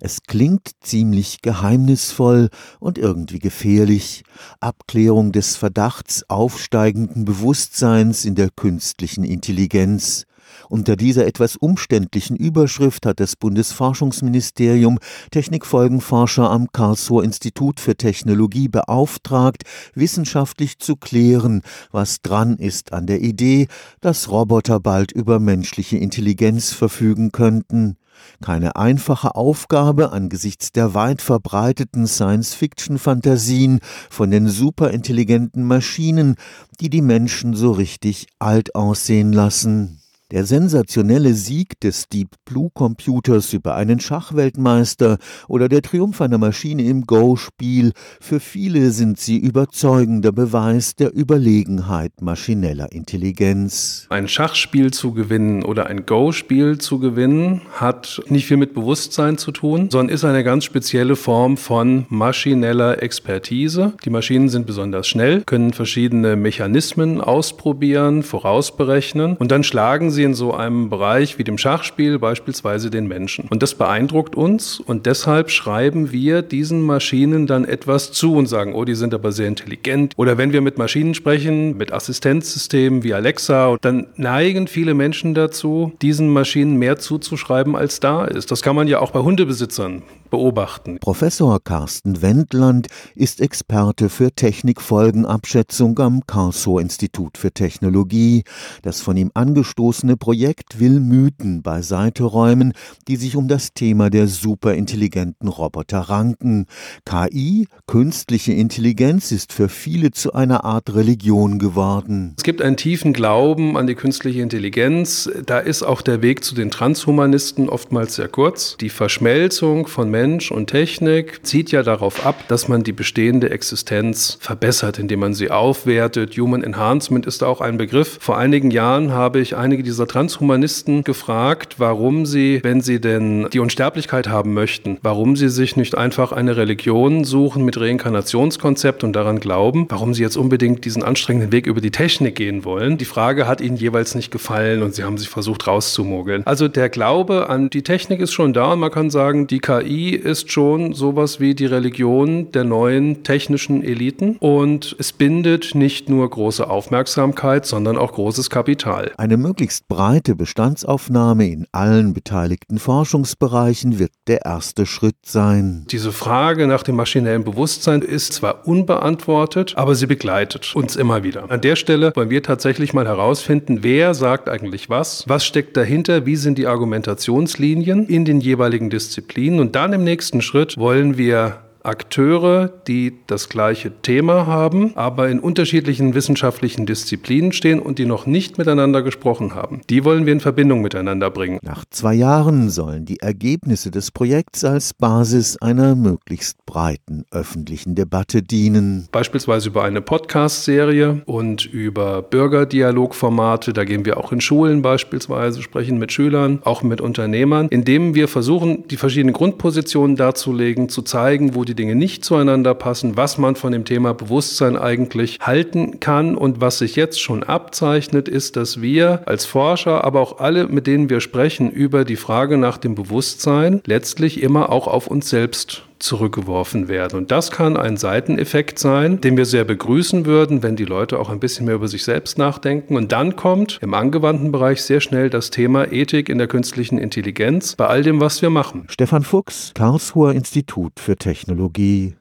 Es klingt ziemlich geheimnisvoll und irgendwie gefährlich. Abklärung des Verdachts aufsteigenden Bewusstseins in der künstlichen Intelligenz. Unter dieser etwas umständlichen Überschrift hat das Bundesforschungsministerium Technikfolgenforscher am Karlsruher Institut für Technologie beauftragt, wissenschaftlich zu klären, was dran ist an der Idee, dass Roboter bald über menschliche Intelligenz verfügen könnten. Keine einfache Aufgabe angesichts der weit verbreiteten Science-Fiction-Fantasien von den superintelligenten Maschinen, die die Menschen so richtig alt aussehen lassen. Der sensationelle Sieg des Deep Blue Computers über einen Schachweltmeister oder der Triumph einer Maschine im Go-Spiel, für viele sind sie überzeugender Beweis der Überlegenheit maschineller Intelligenz. Ein Schachspiel zu gewinnen oder ein Go-Spiel zu gewinnen, hat nicht viel mit Bewusstsein zu tun, sondern ist eine ganz spezielle Form von maschineller Expertise. Die Maschinen sind besonders schnell, können verschiedene Mechanismen ausprobieren, vorausberechnen und dann schlagen sie sie in so einem Bereich wie dem Schachspiel beispielsweise den Menschen. Und das beeindruckt uns und deshalb schreiben wir diesen Maschinen dann etwas zu und sagen, oh, die sind aber sehr intelligent. Oder wenn wir mit Maschinen sprechen, mit Assistenzsystemen wie Alexa, dann neigen viele Menschen dazu, diesen Maschinen mehr zuzuschreiben, als da ist. Das kann man ja auch bei Hundebesitzern beobachten. Professor Carsten Wendland ist Experte für Technikfolgenabschätzung am Karlsruher Institut für Technologie. Das von ihm angestoßene Projekt will Mythen beiseite räumen, die sich um das Thema der superintelligenten Roboter ranken. KI, künstliche Intelligenz, ist für viele zu einer Art Religion geworden. Es gibt einen tiefen Glauben an die künstliche Intelligenz. Da ist auch der Weg zu den Transhumanisten oftmals sehr kurz. Die Verschmelzung von Mensch und Technik zieht ja darauf ab, dass man die bestehende Existenz verbessert, indem man sie aufwertet. Human Enhancement ist auch ein Begriff. Vor einigen Jahren habe ich einige dieser Transhumanisten gefragt, warum sie, wenn sie denn die Unsterblichkeit haben möchten, warum sie sich nicht einfach eine Religion suchen mit Reinkarnationskonzept und daran glauben, warum sie jetzt unbedingt diesen anstrengenden Weg über die Technik gehen wollen. Die Frage hat ihnen jeweils nicht gefallen und sie haben sich versucht rauszumogeln. Also der Glaube an die Technik ist schon da und man kann sagen, die KI ist schon sowas wie die Religion der neuen technischen Eliten und es bindet nicht nur große Aufmerksamkeit, sondern auch großes Kapital. Eine möglichst breite Bestandsaufnahme in allen beteiligten Forschungsbereichen wird der erste Schritt sein. Diese Frage nach dem maschinellen Bewusstsein ist zwar unbeantwortet, aber sie begleitet uns immer wieder. An der Stelle wollen wir tatsächlich mal herausfinden, wer sagt eigentlich was, was steckt dahinter, wie sind die Argumentationslinien in den jeweiligen Disziplinen und dann im nächsten Schritt wollen wir Akteure, die das gleiche Thema haben, aber in unterschiedlichen wissenschaftlichen Disziplinen stehen und die noch nicht miteinander gesprochen haben. Die wollen wir in Verbindung miteinander bringen. Nach zwei Jahren sollen die Ergebnisse des Projekts als Basis einer möglichst breiten öffentlichen Debatte dienen. Beispielsweise über eine Podcast-Serie und über Bürgerdialogformate. Da gehen wir auch in Schulen beispielsweise, sprechen mit Schülern, auch mit Unternehmern, indem wir versuchen, die verschiedenen Grundpositionen darzulegen, zu zeigen, wo die Dinge nicht zueinander passen, was man von dem Thema Bewusstsein eigentlich halten kann und was sich jetzt schon abzeichnet, ist, dass wir als Forscher, aber auch alle, mit denen wir sprechen, über die Frage nach dem Bewusstsein letztlich immer auch auf uns selbst zurückgeworfen werden. Und das kann ein Seiteneffekt sein, den wir sehr begrüßen würden, wenn die Leute auch ein bisschen mehr über sich selbst nachdenken. Und dann kommt im angewandten Bereich sehr schnell das Thema Ethik in der künstlichen Intelligenz bei all dem, was wir machen. Stefan Fuchs, Karlsruher Institut für Technologie